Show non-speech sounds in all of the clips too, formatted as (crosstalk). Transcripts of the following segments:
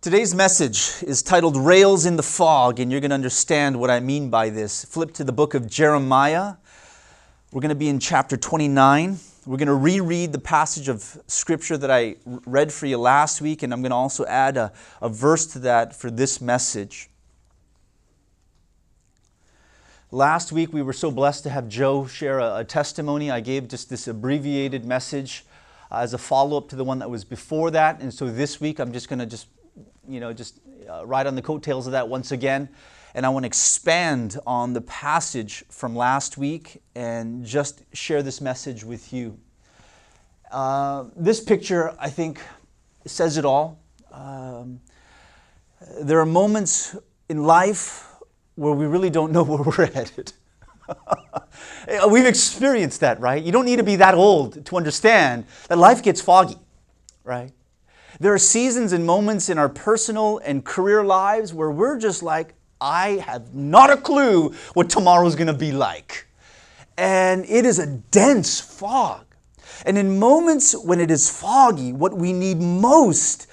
Today's message is titled Rails in the Fog, and you're going to understand what I mean by this. Flip to the book of Jeremiah. We're going to be in chapter 29. We're going to reread the passage of scripture that I read for you last week, and I'm going to also add a, a verse to that for this message. Last week, we were so blessed to have Joe share a, a testimony. I gave just this abbreviated message as a follow up to the one that was before that. And so this week, I'm just going to just you know, just uh, ride on the coattails of that once again. And I want to expand on the passage from last week and just share this message with you. Uh, this picture, I think, says it all. Um, there are moments in life where we really don't know (laughs) where we're headed. (laughs) We've experienced that, right? You don't need to be that old to understand that life gets foggy, right? There are seasons and moments in our personal and career lives where we're just like, I have not a clue what tomorrow's gonna be like. And it is a dense fog. And in moments when it is foggy, what we need most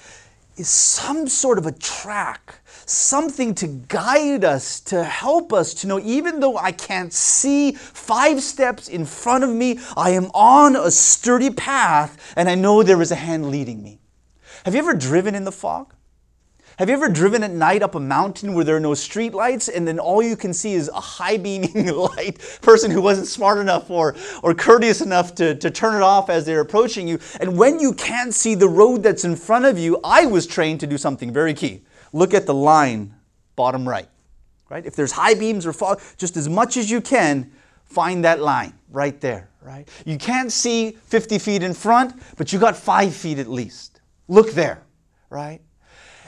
is some sort of a track, something to guide us, to help us to know, even though I can't see five steps in front of me, I am on a sturdy path and I know there is a hand leading me. Have you ever driven in the fog? Have you ever driven at night up a mountain where there are no street lights and then all you can see is a high beaming (laughs) light person who wasn't smart enough or, or courteous enough to, to turn it off as they're approaching you? And when you can't see the road that's in front of you, I was trained to do something very key. Look at the line bottom right. Right? If there's high beams or fog, just as much as you can, find that line right there. Right? You can't see 50 feet in front, but you got five feet at least. Look there, right?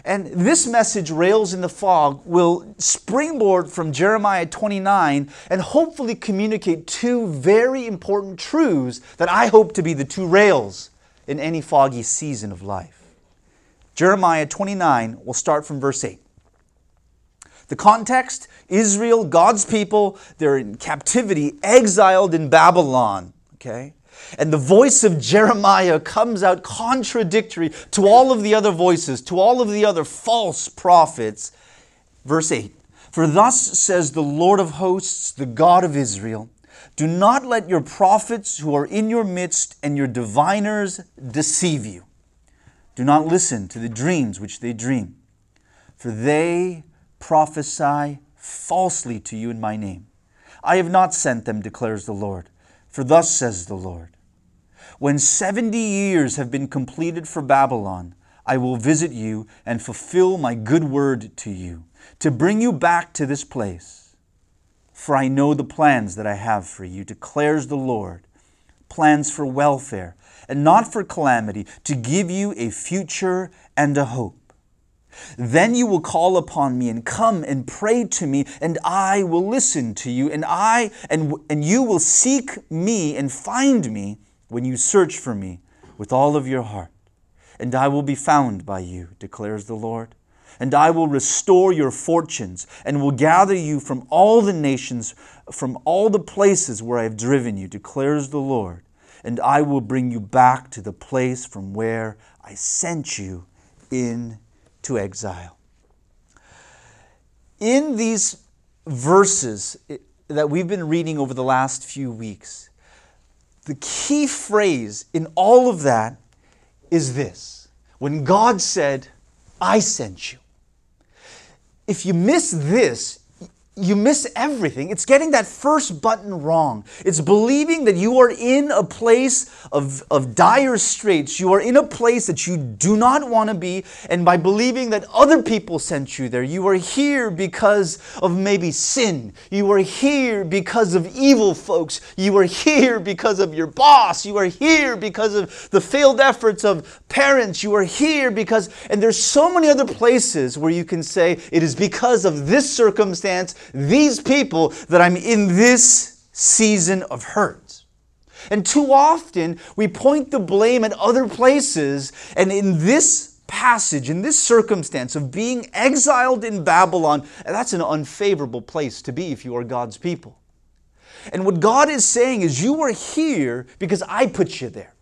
And this message, Rails in the Fog, will springboard from Jeremiah 29 and hopefully communicate two very important truths that I hope to be the two rails in any foggy season of life. Jeremiah 29 will start from verse 8. The context Israel, God's people, they're in captivity, exiled in Babylon. Okay? And the voice of Jeremiah comes out contradictory to all of the other voices, to all of the other false prophets. Verse 8 For thus says the Lord of hosts, the God of Israel Do not let your prophets who are in your midst and your diviners deceive you. Do not listen to the dreams which they dream, for they prophesy falsely to you in my name. I have not sent them, declares the Lord. For thus says the Lord When 70 years have been completed for Babylon, I will visit you and fulfill my good word to you, to bring you back to this place. For I know the plans that I have for you, declares the Lord plans for welfare and not for calamity, to give you a future and a hope. Then you will call upon me and come and pray to me, and I will listen to you, and I and, and you will seek me and find me when you search for me with all of your heart. And I will be found by you, declares the Lord. And I will restore your fortunes and will gather you from all the nations, from all the places where I have driven you, declares the Lord. And I will bring you back to the place from where I sent you in to exile. In these verses that we've been reading over the last few weeks, the key phrase in all of that is this when God said, I sent you. If you miss this, you miss everything. It's getting that first button wrong. It's believing that you are in a place of, of dire straits. You are in a place that you do not want to be. And by believing that other people sent you there, you are here because of maybe sin. You are here because of evil folks. You are here because of your boss. You are here because of the failed efforts of parents. You are here because, and there's so many other places where you can say, it is because of this circumstance these people that I'm in this season of hurt. And too often we point the blame at other places, and in this passage, in this circumstance of being exiled in Babylon, that's an unfavorable place to be if you are God's people. And what God is saying is, You are here because I put you there.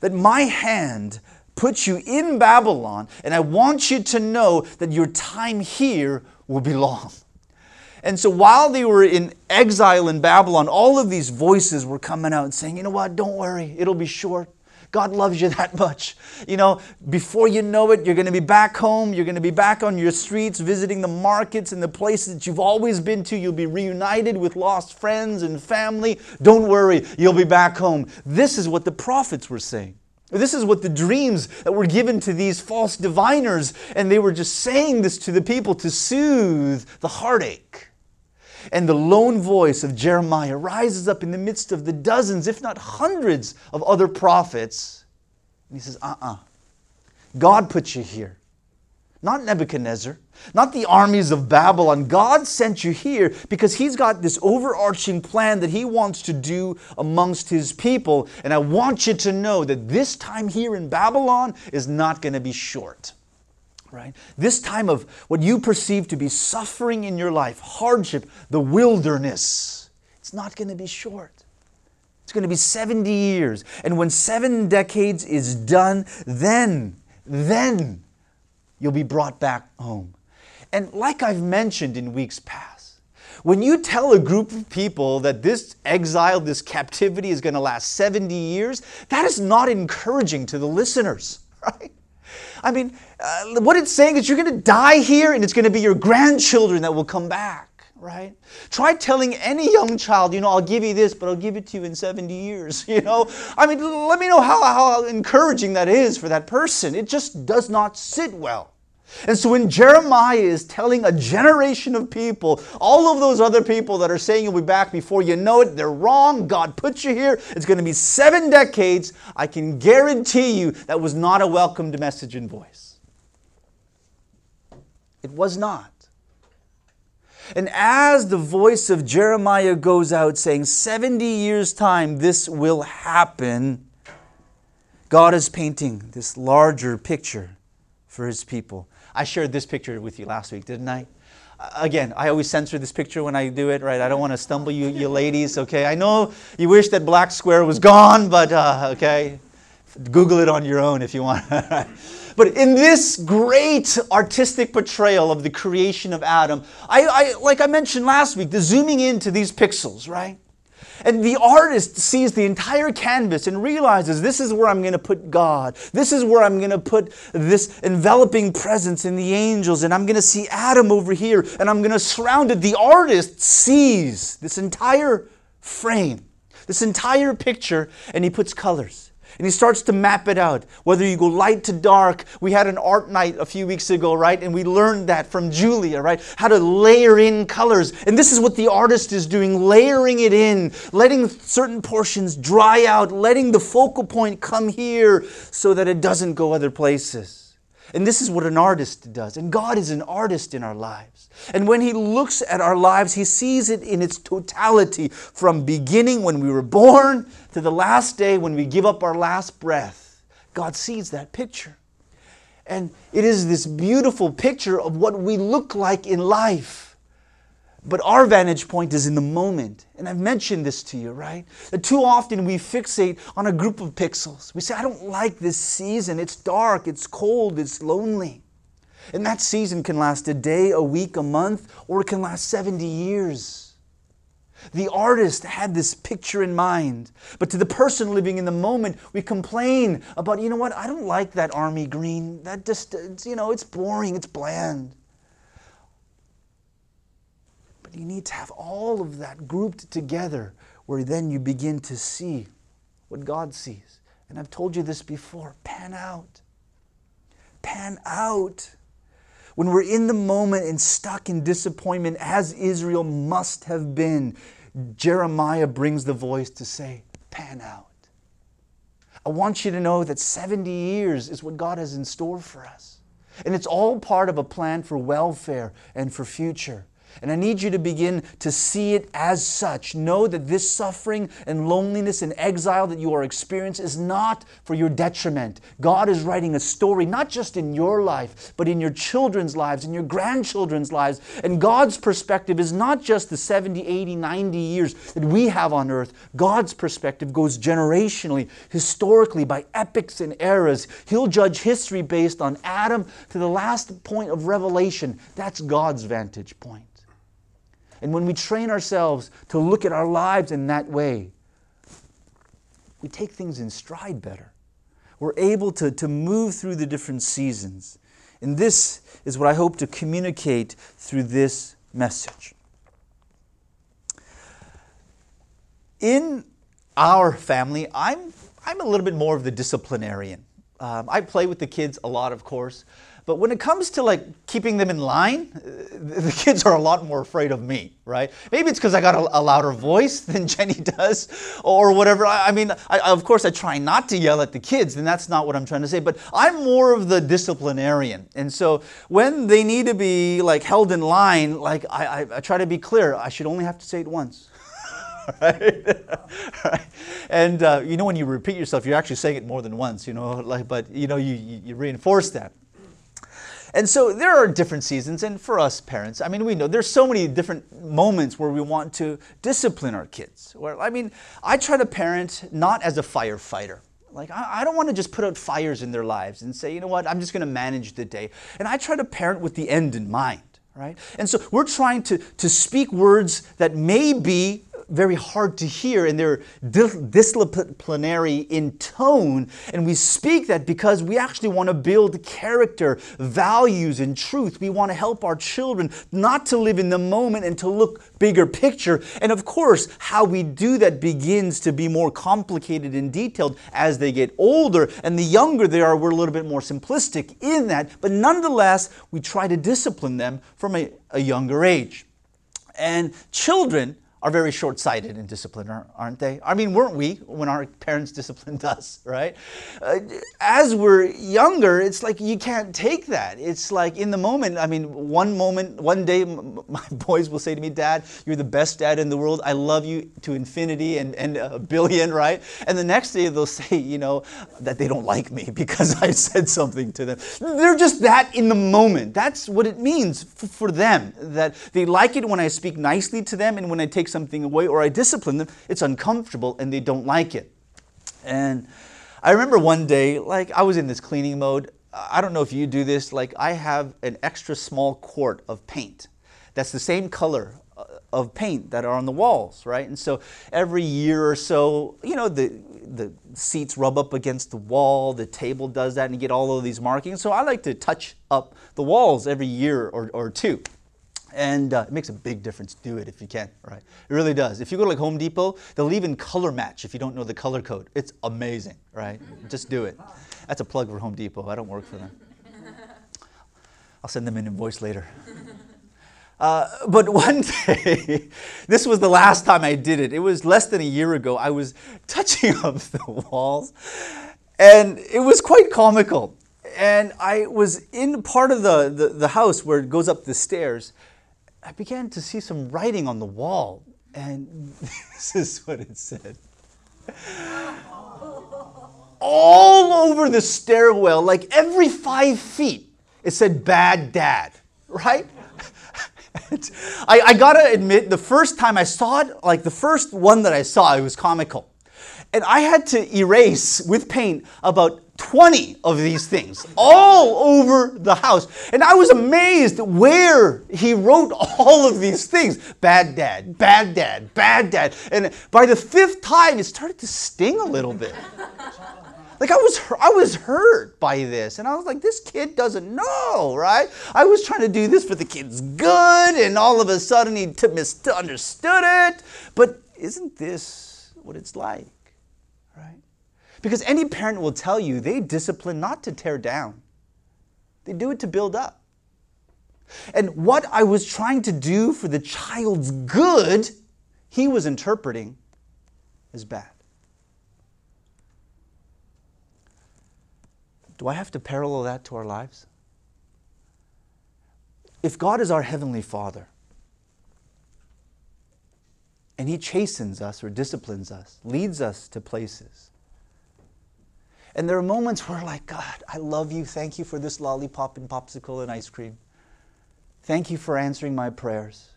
That my hand put you in Babylon, and I want you to know that your time here will be long. And so while they were in exile in Babylon, all of these voices were coming out and saying, you know what, don't worry, it'll be short. God loves you (laughs) that much. You know, before you know it, you're going to be back home. You're going to be back on your streets, visiting the markets and the places that you've always been to. You'll be reunited with lost friends and family. Don't worry, you'll be back home. This is what the prophets were saying. This is what the dreams that were given to these false diviners, and they were just saying this to the people to soothe the heartache. And the lone voice of Jeremiah rises up in the midst of the dozens, if not hundreds, of other prophets. And he says, Uh uh-uh. uh God put you here. Not Nebuchadnezzar, not the armies of Babylon. God sent you here because He's got this overarching plan that He wants to do amongst His people. And I want you to know that this time here in Babylon is not going to be short right? This time of what you perceive to be suffering in your life, hardship, the wilderness, it's not going to be short. It's going to be 70 years. And when seven decades is done, then, then you'll be brought back home. And like I've mentioned in weeks past, when you tell a group of people that this exile, this captivity is going to last 70 years, that is not encouraging to the listeners, (laughs) right? I mean, uh, what it's saying is you're going to die here and it's going to be your grandchildren that will come back, right? Try telling any young child, you know, I'll give you this, but I'll give it to you in 70 years, (laughs) you know? I mean, let me know how, how encouraging that is for that person. It just does not sit well. And so when Jeremiah is telling a generation of people, all of those other people that are saying you'll be back before you know it, they're wrong. God put you here. It's going to be seven decades. I can guarantee you that was not a welcomed message and voice. It was not. And as the voice of Jeremiah goes out saying, 70 years' time, this will happen, God is painting this larger picture for his people. I shared this picture with you last week, didn't I? Again, I always censor this picture when I do it, right? I don't want to stumble you, you ladies, okay? I know you wish that black square was gone, but uh, okay, Google it on your own if you want. (laughs) but in this great artistic portrayal of the creation of Adam, I, I, like I mentioned last week, the zooming into these pixels, right? And the artist sees the entire canvas and realizes this is where I'm going to put God. This is where I'm going to put this enveloping presence in the angels. And I'm going to see Adam over here and I'm going to surround it. The artist sees this entire frame, this entire picture, and he puts colors. And he starts to map it out, whether you go light to dark. We had an art night a few weeks ago, right? And we learned that from Julia, right? How to layer in colors. And this is what the artist is doing, layering it in, letting certain portions dry out, letting the focal point come here so that it doesn't go other places. And this is what an artist does. And God is an artist in our lives. And when He looks at our lives, He sees it in its totality from beginning when we were born to the last day when we give up our last breath. God sees that picture. And it is this beautiful picture of what we look like in life. But our vantage point is in the moment. And I've mentioned this to you, right? That too often we fixate on a group of pixels. We say, I don't like this season. It's dark, it's cold, it's lonely. And that season can last a day, a week, a month, or it can last 70 years. The artist had this picture in mind. But to the person living in the moment, we complain about, you know what, I don't like that army green. That just, you know, it's boring, it's bland you need to have all of that grouped together where then you begin to see what God sees. And I've told you this before pan out. Pan out. When we're in the moment and stuck in disappointment, as Israel must have been, Jeremiah brings the voice to say, pan out. I want you to know that 70 years is what God has in store for us. And it's all part of a plan for welfare and for future. And I need you to begin to see it as such. Know that this suffering and loneliness and exile that you are experiencing is not for your detriment. God is writing a story, not just in your life, but in your children's lives, in your grandchildren's lives. And God's perspective is not just the 70, 80, 90 years that we have on earth. God's perspective goes generationally, historically, by epics and eras. He'll judge history based on Adam to the last point of revelation. That's God's vantage point. And when we train ourselves to look at our lives in that way, we take things in stride better. We're able to, to move through the different seasons. And this is what I hope to communicate through this message. In our family, I'm, I'm a little bit more of the disciplinarian. Um, I play with the kids a lot, of course, but when it comes to like keeping them in line, the kids are a lot more afraid of me, right? Maybe it's because I got a, a, louder voice (laughs) than Jenny does or whatever. I, I mean, I, of course, I try not to yell at the kids, and that's not what I'm trying to say, but I'm more of the disciplinarian. And so when they need to be like held in line, like I, I try to be clear, I should only have to say it once. (laughs) right? (laughs) right? And uh, you know when you repeat yourself, you're actually saying it more than once, you know, like, but you know, you, you reinforce that. And so there are different seasons, and for us parents, I mean, we know there's so many different moments where we want to discipline our kids. Where I mean, I try to parent not as a firefighter. Like, I, don't want to just put out fires in their lives and say, you know what, I'm just going to manage the day. And I try to parent with the end in mind right? And so we're trying to, to speak words that may be very hard to hear and they're disciplinary in tone. And we speak that because we actually want to build character, values, and truth. We want to help our children not to live in the moment and to look bigger picture. And of course, how we do that begins to be more complicated and detailed as they get older. And the younger they are, we're a little bit more simplistic in that. But nonetheless, we try to discipline them from a, a younger age. And children, are very short sighted in discipline, aren't they? I mean, weren't we when our parents (laughs) disciplined us, right? Uh, as we're younger, it's like you can't take that. It's like in the moment, I mean, one moment, one day, (laughs) my boys will say to me, Dad, you're the best dad in the world. I love you to infinity and, and a billion, right? And the next day they'll say, you know, that they don't like me (laughs) because I said something to them. They're just that in the moment. That's what it means for them, that they like it when I speak nicely to them and when I take something away or I discipline them, it's uncomfortable and they don't like it. And I remember one day, like I was in this cleaning mode. I don't know if you do this, like I have an extra small quart of paint that's the same color uh, of paint that are on the walls, right? And so every year or so, you know, the the seats rub up against the wall, the table does that, and you get all of these markings. So I like to touch up the walls every year or, or two. And uh, it makes a big difference. Do it if you can, right? It really does. If you go to like Home Depot, they'll even color match if you don't know the color code. It's amazing, right? Just do it. That's a plug for Home Depot. I don't work for them. I'll send them an invoice later. Uh, but one (laughs) day, this was the last time I did it. It was less than a year ago. I was touching (laughs) up the walls, and it was quite comical. And I was in part of the, the, the house where it goes up the stairs, I began to see some writing on the wall, and (laughs) this is what it said. All over the stairwell, like every five feet, it said bad dad, right? (laughs) I, I, gotta admit, the first time I saw it, like the first one that I saw, it was comical. And I had to erase with paint about 20 of these things all over the house. And I was amazed where he wrote (laughs) all of these things bad dad, bad dad, bad dad. And by the fifth time, it started to sting a little bit. Like I was, I was hurt by this, and I was like, "This kid doesn't know, right?" I was trying to do this for the kid's good, and all of a sudden he misunderstood it. But isn't this what it's like? Because any parent will tell you they discipline not to tear down, they do it to build up. And what I was trying to do for the child's good, he was interpreting as bad. Do I have to parallel that to our lives? If God is our Heavenly Father, And He chastens us or disciplines us, leads us to places. And there are moments where, like, God, I love you. Thank you for this lollipop and popsicle and ice cream. Thank you for answering my prayers.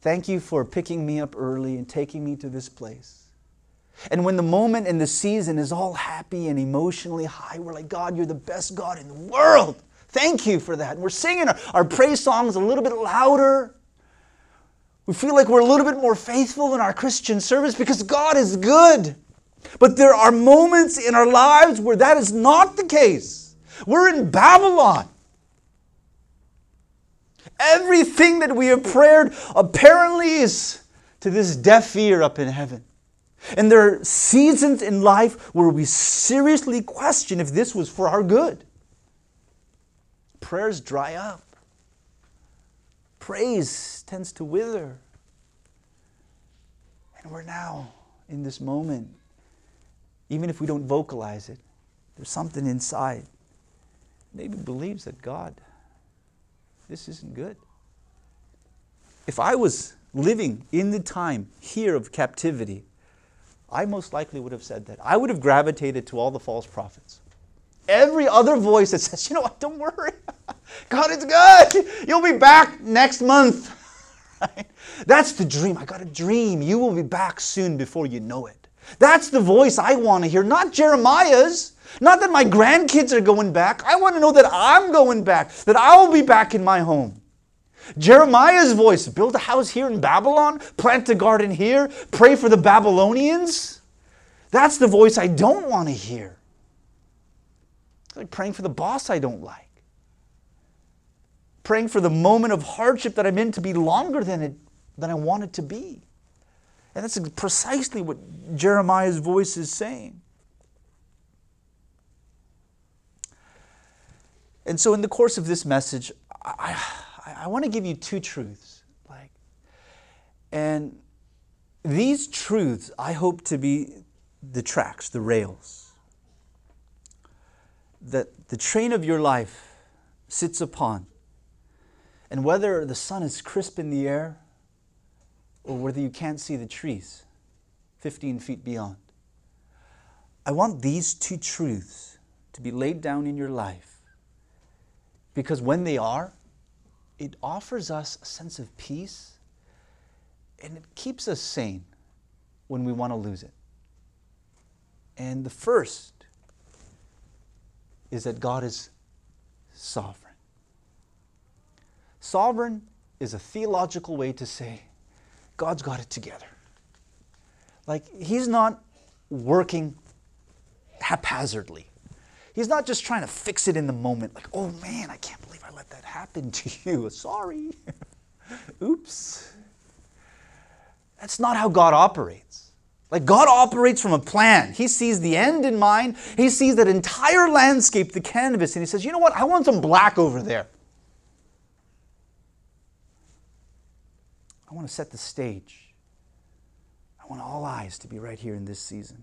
Thank you for picking me up early and taking me to this place. And when the moment and the season is all happy and emotionally high, we're like, God, you're the best God in the world. Thank you for that. And we're singing our, our praise songs a little bit louder. We feel like we're a little bit more faithful in our Christian service because God is good. But there are moments in our lives where that is not the case. We're in Babylon. Everything that we have prayed apparently is to this deaf ear up in heaven. And there are seasons in life where we seriously question if this was for our good. Prayers dry up, praise tends to wither. And we're now in this moment, even if we don't vocalize it, there's something inside. Maybe believes that God, this isn't good. If I was living in the time here of captivity, I most likely would have said that. I would have gravitated to all the false prophets. Every other voice that says, you know what, don't worry. (laughs) God is good. You'll be back next month. (laughs) right? That's the dream. I got a dream. You will be back soon before you know it. That's the voice I want to hear, not Jeremiah's. Not that my grandkids are going back. I want to know that I'm going back, that I will be back in my home. Jeremiah's voice build a house here in Babylon, plant a garden here, pray for the Babylonians. That's the voice I don't want to hear. It's like praying for the boss I don't like. Praying for the moment of hardship that I'm in to be longer than, it, than I want it to be. And that's precisely what Jeremiah's voice is saying. And so, in the course of this message, I, I want to give you two truths. Like, and these truths I hope to be the tracks, the rails that the train of your life sits upon. And whether the sun is crisp in the air or whether you can't see the trees 15 feet beyond, I want these two truths to be laid down in your life because when they are, it offers us a sense of peace and it keeps us sane when we want to lose it. And the first is that God is sovereign. Sovereign is a theological way to say God's got it together. Like, He's not working haphazardly. He's not just trying to fix it in the moment, like, oh man, I can't believe I let that happen to (laughs) you. Sorry. (laughs) Oops. That's not how God operates. Like God operates from a plan. He sees the end in mind. He sees that entire landscape, the canvas, and he says, you know what? I want some black over there. I want to set the stage. I want all eyes to be right here in this season.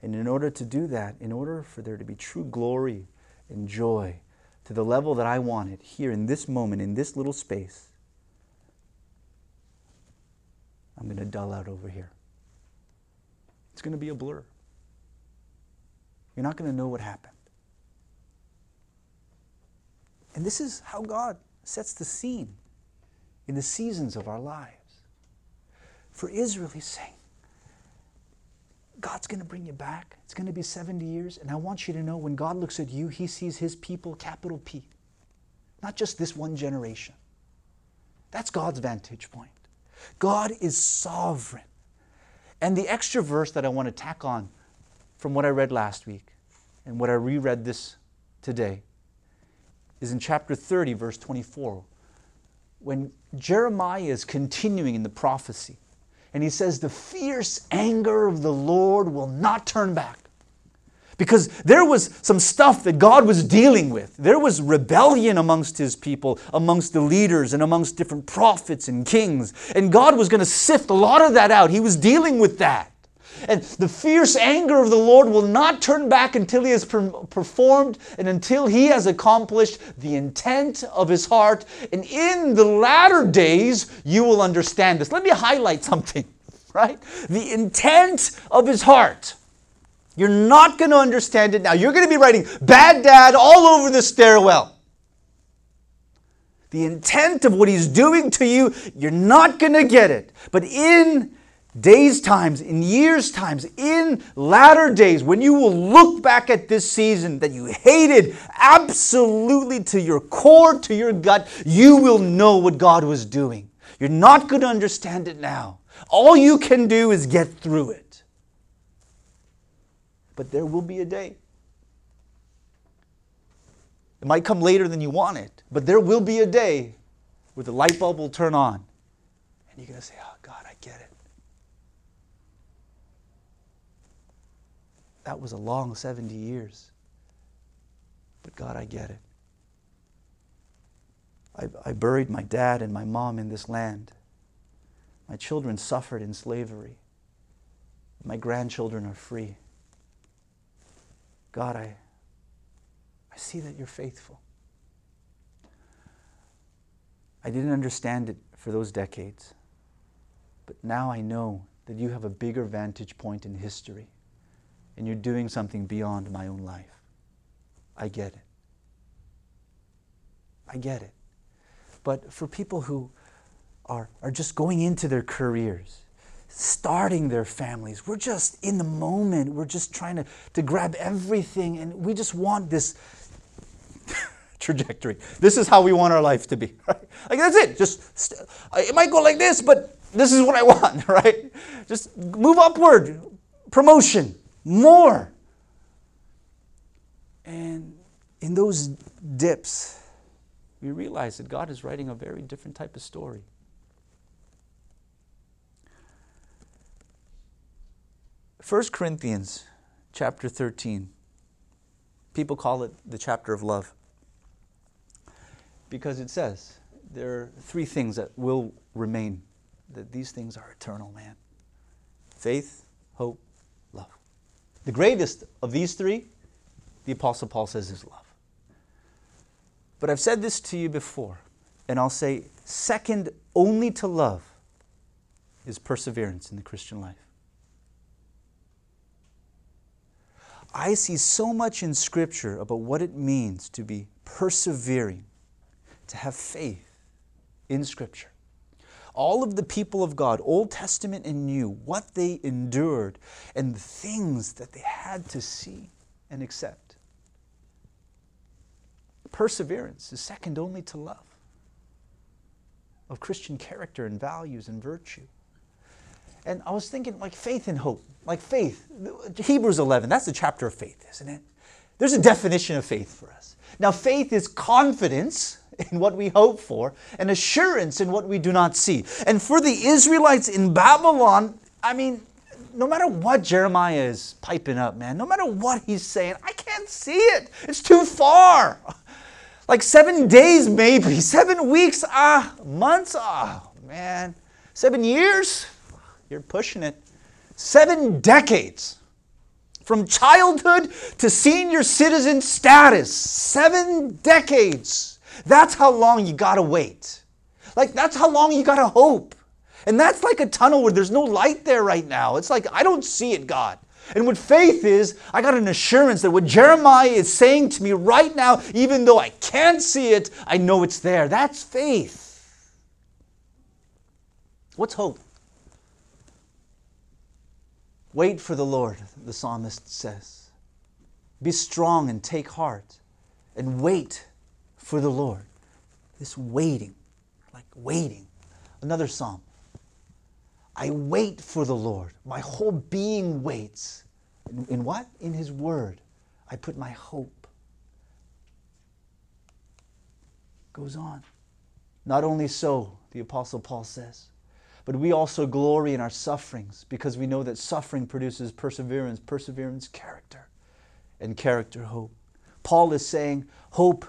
And in order to do that, in order for there to be true glory and joy to the level that I want it here in this moment, in this little space, I'm going to dull out over here. It's going to be a blur. You're not going to know what happened. And this is how God sets the scene in the seasons of our lives. For Israel, he's saying, God's going to bring you back. It's going to be 70 years. And I want you to know when God looks at you, he sees his people, capital P, not just this one generation. That's God's vantage point. God is sovereign. And the extra verse that I want to tack on from what I read last week and what I reread this today is in chapter 30, verse 24, when Jeremiah is continuing in the prophecy. And he says, The fierce anger of the Lord will not turn back. Because there was some stuff that God was dealing with. There was rebellion amongst his people, amongst the leaders, and amongst different prophets and kings. And God was going to sift a lot of that out. He was dealing with that. And the fierce anger of the Lord will not turn back until he has per- performed and until he has accomplished the intent of his heart. And in the latter days, you will understand this. Let me highlight something. (laughs) right? The intent of his heart. You're not going to understand it now. You're going to be writing bad dad all over the stairwell. The intent of what he's doing to you, you're not going to get it. But in days times, in years times, in latter days, when you will look back at this season that you hated absolutely to your core, to your gut, you will know what God was doing. You're not going to understand it now. All you can do is get through it. But there will be a day. It might come later than you want it, but there will be a day where the light bulb will turn on and you're going to say, Oh, God, I get it. That was a long 70 years. But God, I get it. I, I buried my dad and my mom in this land. My children suffered in slavery. My grandchildren are free. God, I, I see that you're faithful. I didn't understand it for those decades, but now I know that you have a bigger vantage point in history and you're doing something beyond my own life. I get it. I get it. But for people who are, are just going into their careers, starting their families, we're just in the moment. We're just trying to, to grab everything, and we just want this (laughs) trajectory. This is how we want our life to be, (laughs) right? Like that's it. Just st- it might go like this, but this is what I want, (laughs) right? Just move upward, promotion, more. And in those dips, we realize that God is writing a very different type of story. First Corinthians chapter 13. People call it the chapter of love. Because it says there are three things that will remain. That these things are eternal, man. Faith, hope. The greatest of these three, the Apostle Paul says, is love. But I've said this to you before, and I'll say second only to love is perseverance in the Christian life. I see so much in Scripture about what it means to be persevering, to have faith in Scripture. All of the people of God, Old Testament and New, what they endured and the things that they had to see and accept. Perseverance is second only to love of Christian character and values and virtue. And I was thinking, like faith and hope, like faith. Hebrews 11, that's the chapter of faith, isn't it? There's a definition of faith for us. Now, faith is confidence (laughs) in what we hope for and assurance in what we do not see. And for the Israelites in Babylon, I mean, no matter what Jeremiah is piping up, man, no matter what he's saying, I can't see it. It's too far. (laughs) Like seven days, maybe. (laughs) Seven weeks, ah, months, ah, man. Seven years, you're pushing it. Seven decades. From childhood to senior citizen status. Seven decades. That's how long you gotta wait. Like, that's how long you gotta hope. And that's like a tunnel where there's no light there right now. It's like, I don't see it, God. And what faith is, I got an assurance that what Jeremiah is saying to me right now, even though I can't see it, I know it's there. That's faith. What's hope? Wait for the Lord, the psalmist says. Be strong and take heart and wait for the Lord. This waiting, like waiting. Another psalm. I wait for the Lord. My whole being waits. In, in, what? In His Word. I put my hope. Goes on. Not only so, the Apostle Paul says, but we also glory in our sufferings because we know that suffering produces perseverance, perseverance, character, and character, hope. Paul is saying hope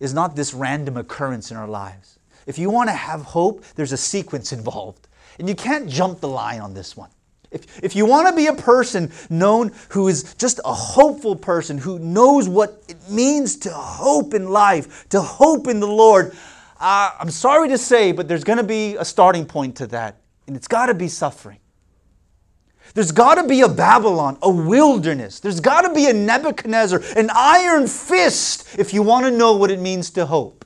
is not this random occurrence in our lives. If you want to have hope, there's a sequence (laughs) involved. And you can't jump the line on this one. If, if you want to be a person known who is just a hopeful person, who knows what it means to hope in life, to hope in the Lord, uh, I'm sorry to say, but there's going to be a starting point to that, and it's got to be suffering. There's got to be a Babylon, a wilderness. There's got to be a Nebuchadnezzar, an iron fist, if you want to know what it means to hope.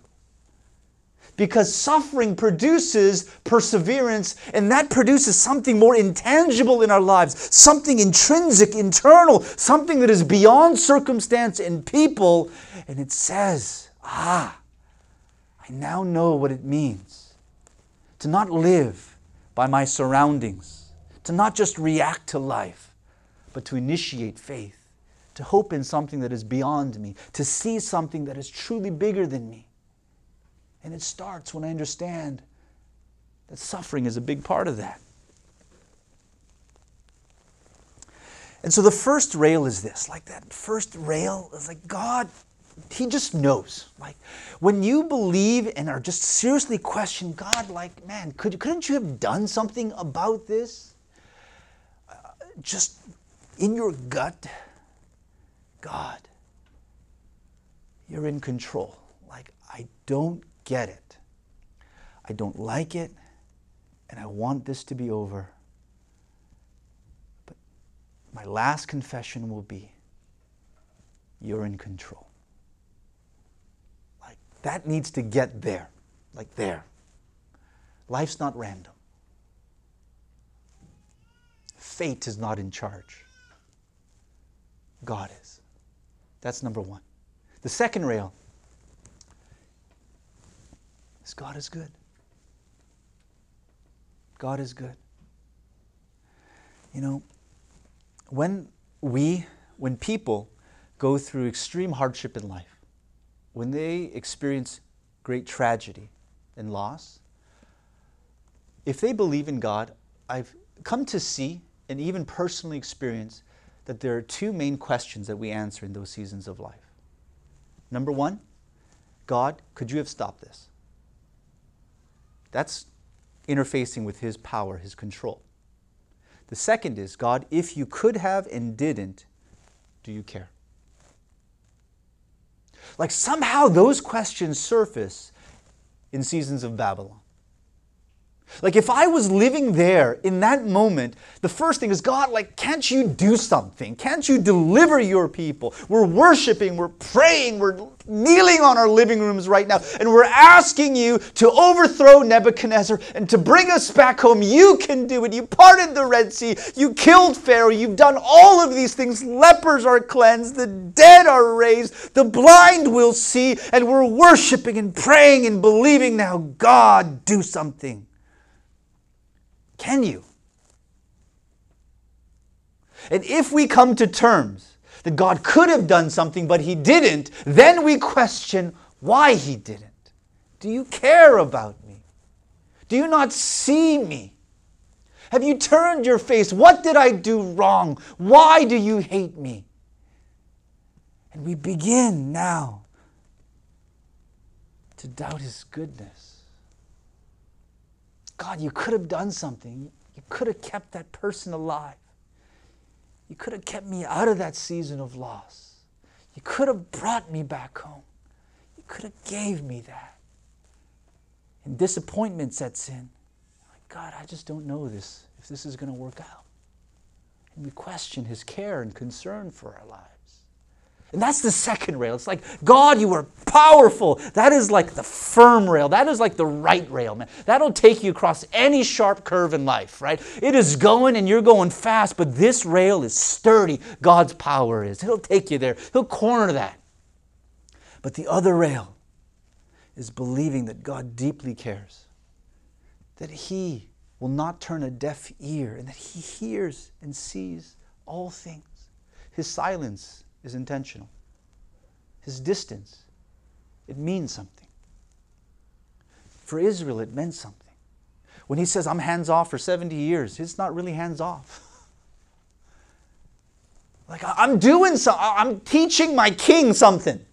Because suffering produces perseverance, and that produces something more intangible in our lives, something intrinsic, internal, something that is beyond circumstance and people. And it says, Ah, I now know what it means to not live by my surroundings to not just react to life, but to initiate faith, to hope in something that is beyond me, to see something that is truly bigger than me. And it starts when I understand that suffering is a big part of that. And so the first rail is this like that first rail is like God, He just knows. Like when you believe and are just seriously question God, like, man, could, couldn't you have done something about this? Just in your gut, God, you're in control. Like, I don't get it. I don't like it, and I want this to be over. But my last confession will be you're in control. Like, that needs to get there, like there. Life's not random fate is not in charge. God is. That's number one. The second rail is God is good. God is good. You know, when we, when people go through extreme hardship in life, when they experience great tragedy and loss, if they believe in God, I've come to see and even personally experience that there are two main questions that we answer in those seasons of life. Number one, God, could you have stopped this? That's interfacing with His power, His control. The second is, God, if you could have and didn't, do you care? Like somehow those questions surface in seasons of Babylon. Like if I was living there in that moment, the first thing is God, like, can't you do something? Can't you deliver your people? We're worshiping, we're praying, we're kneeling on our living rooms right now, and we're asking you to overthrow Nebuchadnezzar and to bring us back home. You can do it. You parted the Red Sea, you killed Pharaoh, you've done all of these things. Lepers are cleansed, the dead are raised, the blind will see, and we're worshiping and praying and believing now, God, do something. Can you? And if we come to terms that God could have done something but He didn't, then we question why He didn't. Do you care about me? Do you not see me? Have you turned your face? What did I do wrong? Why do you hate me? And we begin now to doubt His goodness. God, you could have done something. You could have kept that person alive. You could have kept me out of that season of loss. You could have brought me back home. You could have gave me that. And disappointment sets in. God, I just don't know this, if this is going to work out. And we question his care and concern for our lives. And that's the second rail. It's like, God, you are powerful. That is like the firm rail. That is like the right rail, man. That'll take you across any sharp curve in life, right? It is going and you're going fast, but this rail is sturdy. God's power is. He'll take you there, He'll corner that. But the other rail is believing that God deeply cares, that He will not turn a deaf ear, and that He hears and sees all things. His silence is intentional. His distance, it means something. For Israel, it meant something. When he says, I'm hands off for 70 years, it's not really hands off. (laughs) like, I'm doing something, I'm teaching my king something.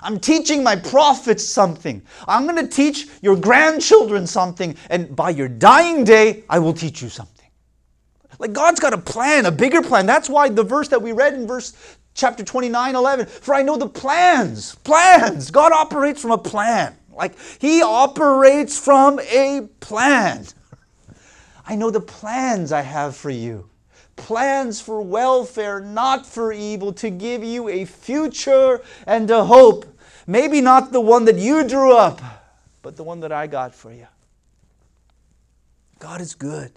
I'm teaching my prophets something. I'm going to teach your grandchildren something. And by your dying day, I will teach you something. Like God's got a plan, a bigger plan. That's why the verse that we read in verse chapter 29, 11. For I know the plans, plans. God operates from a plan. Like He operates from a plan. I know the plans I have for you plans for welfare, not for evil, to give you a future and a hope. Maybe not the one that you drew up, but the one that I got for you. God is good.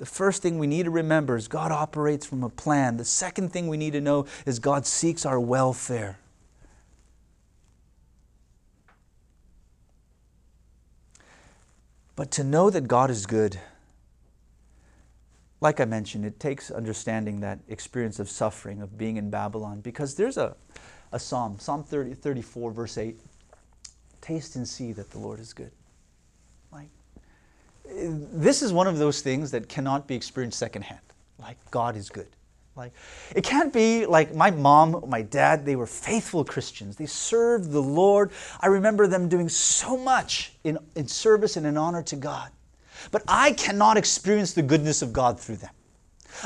The first thing we need to remember is God operates from a plan. The second thing we need to know is God seeks our welfare. But to know that God is good, like I mentioned, it takes understanding that experience of suffering, of being in Babylon, because there's a, a psalm, Psalm 30, 34, verse 8 Taste and see that the Lord is good. This is one of those things that cannot be experienced secondhand. Like, God is good. Like, it can't be like my mom, my dad, they were faithful Christians. They served the Lord. I remember them doing so much in, in service and in honor to God. But I cannot experience the goodness of God through them.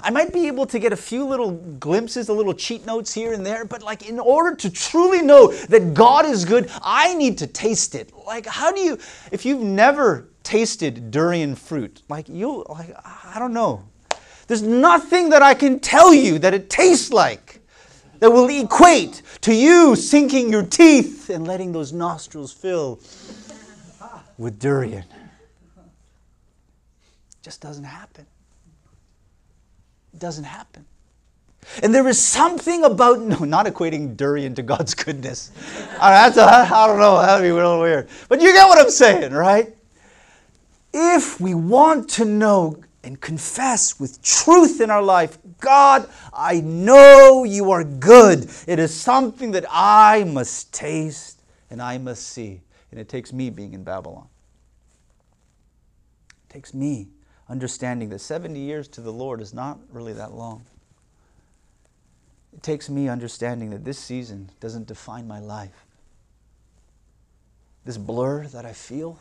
I might be able to get a few little glimpses, a little cheat notes here and there, but like in order to truly know that God is good, I need to taste it. Like, how do you, if you've never tasted durian fruit, like you, like, I don't know. There's nothing that I can tell you that it tastes like that will equate to you sinking your teeth and letting those nostrils fill with durian. It just doesn't happen. It doesn't happen. And there is something about no, not equating durian to God's goodness. (laughs) a, I don't know, that'd be little weird. But you get what I'm saying, right? If we want to know and confess with truth in our life, God, I know you are good. It is something that I must taste and I must see. And it takes me being in Babylon. It takes me understanding that 70 years to the Lord is not really that long. It takes me understanding that this season doesn't define my life. This blur that I feel,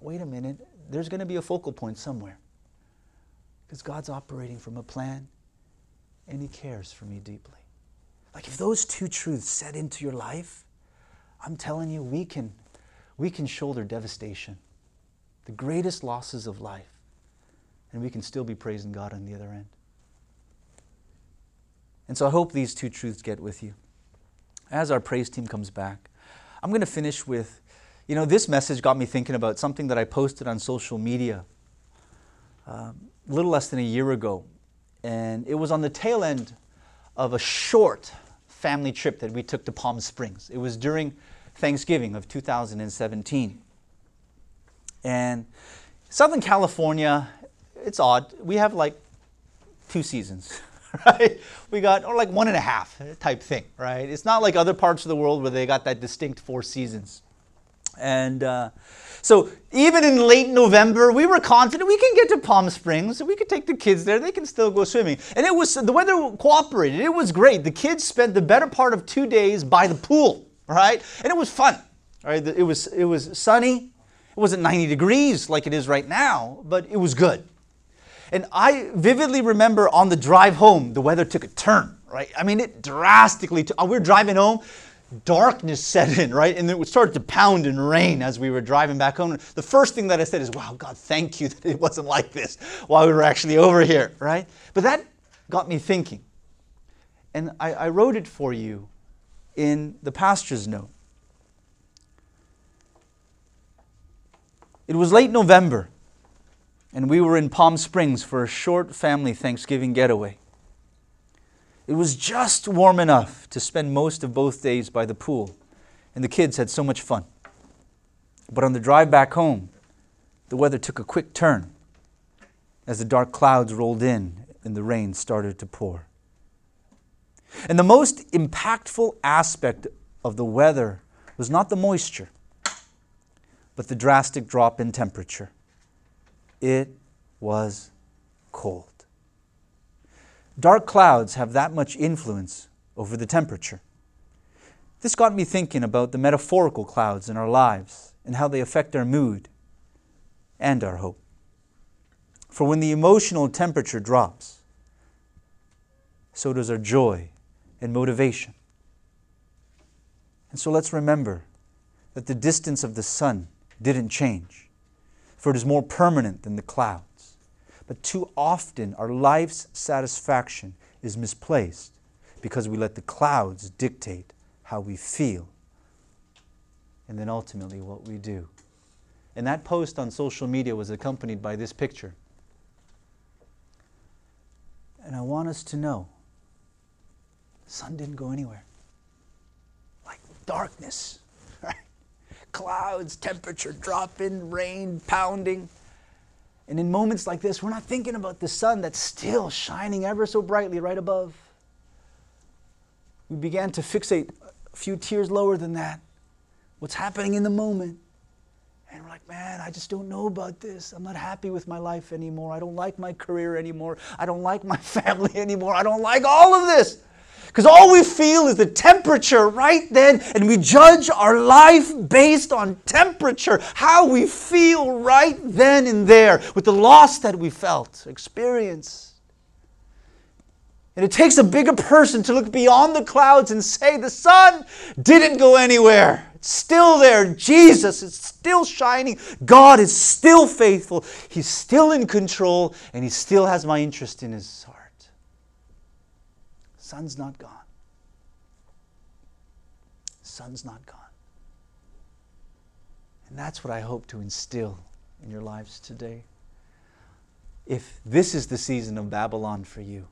wait a minute, there's going to be a focal point somewhere. Because God's operating from a plan and He cares for me deeply. Like if those two truths set into your life, I'm telling you, we can, we can shoulder devastation, the greatest losses of life and we can still be praising God on the other end. And so I hope these two truths get with you. As our praise team comes back, I'm going to finish with you know, this message got me thinking about something that I posted on social media um, a little less than a year ago. And it was on the tail end of a short family trip that we took to Palm Springs. It was during Thanksgiving of 2017. And Southern California it's odd. We have like two seasons, (laughs) right? We got, or like one and a half type thing, right? It's not like other parts of the world where they got that distinct four seasons. And uh, so even in late November, we were confident we can get to Palm Springs. We could take the kids there. They can still go swimming. And it was, the weather cooperated. It was great. The kids spent the better part of two days by the pool, right? And it was fun, right? It was, it was sunny. It wasn't 90 degrees like it is right now, but it was good. And I vividly remember on the drive home, the weather took a turn, right? I mean, it drastically, t- uh, we're driving home, darkness set in, right? And it started to pound and rain as we were driving back home. The first thing that I said is, wow, God, thank you (laughs) that it wasn't like this while we were actually over here, right? But that got me thinking. And I, I wrote it for you in the pastor's note. It was late November and we were in Palm Springs for a short family Thanksgiving getaway. It was just warm enough to spend most of both days by the pool, and the kids had so much fun. But on the drive back home, the weather took a quick turn as the dark clouds rolled in and the rain started to pour. And the most impactful aspect of the weather was not the moisture, but the drastic drop in temperature. It was cold. Dark clouds have that much influence over the temperature. This got me thinking about the metaphorical clouds in our lives and how they affect our mood and our hope. For when the emotional temperature drops, so does our joy and motivation. And so let's remember that the distance of the sun didn't change for it is more permanent than the clouds. But too often, our life's satisfaction is misplaced because we let the clouds dictate how we feel and then ultimately what we do. And that post on social media was accompanied by this picture. And I want us to know the sun didn't go anywhere. Like darkness, (laughs) right? Clouds, temperature dropping, rain pounding. And in moments like this, we're not thinking about the sun that's still shining ever so brightly right above. We began to fixate a few tiers lower than that what's happening in the moment. And we're like, man, I just don't know about this. I'm not happy with my life anymore. I don't like my career anymore. I don't like my (laughs) family anymore. I don't like all of this. Because all we feel is the temperature right then, and we judge our life based on temperature, how we feel right then and there, with the loss that we felt, experienced. And it takes a bigger person to look beyond the clouds and say, the sun didn't go anywhere. It's still there. Jesus is still shining. God is still faithful. He's still in control, and He still has my interest in His heart. Sun's not gone. Sun's not gone. And that's what I hope to instill in your lives today. If this is the season of Babylon for you,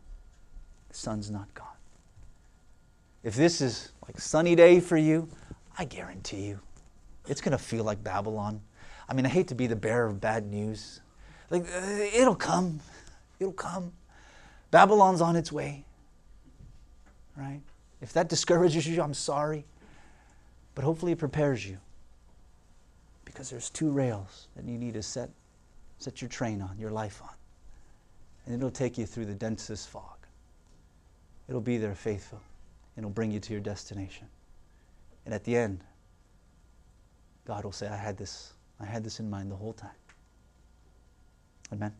the sun's not gone. If this is like sunny day for you, I guarantee you, it's going to feel like Babylon. I mean, I hate to be the bearer of bad news. Like, uh, it'll come. It'll come. Babylon's on its way. Right? If that discourages you, I'm sorry. But hopefully it prepares you. Because there's two rails that you need to set, set your train on, your life on. And it'll take you through the densest fog. It'll be there faithful. And it'll bring you to your destination. And at the end, God will say, I had this, I had this in mind the whole time. Amen.